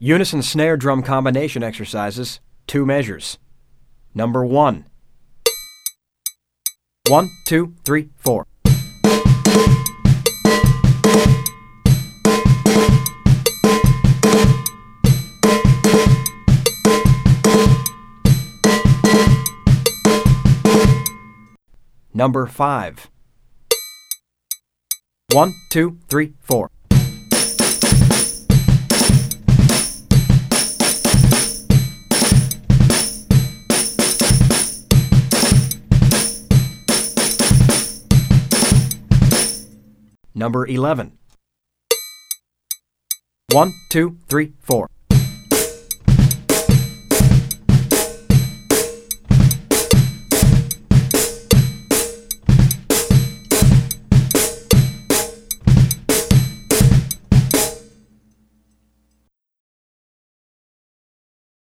Unison snare drum combination exercises, two measures. Number one. One, two, three, four. Number five. One, two, three, four. Number 11. One, two, three, four.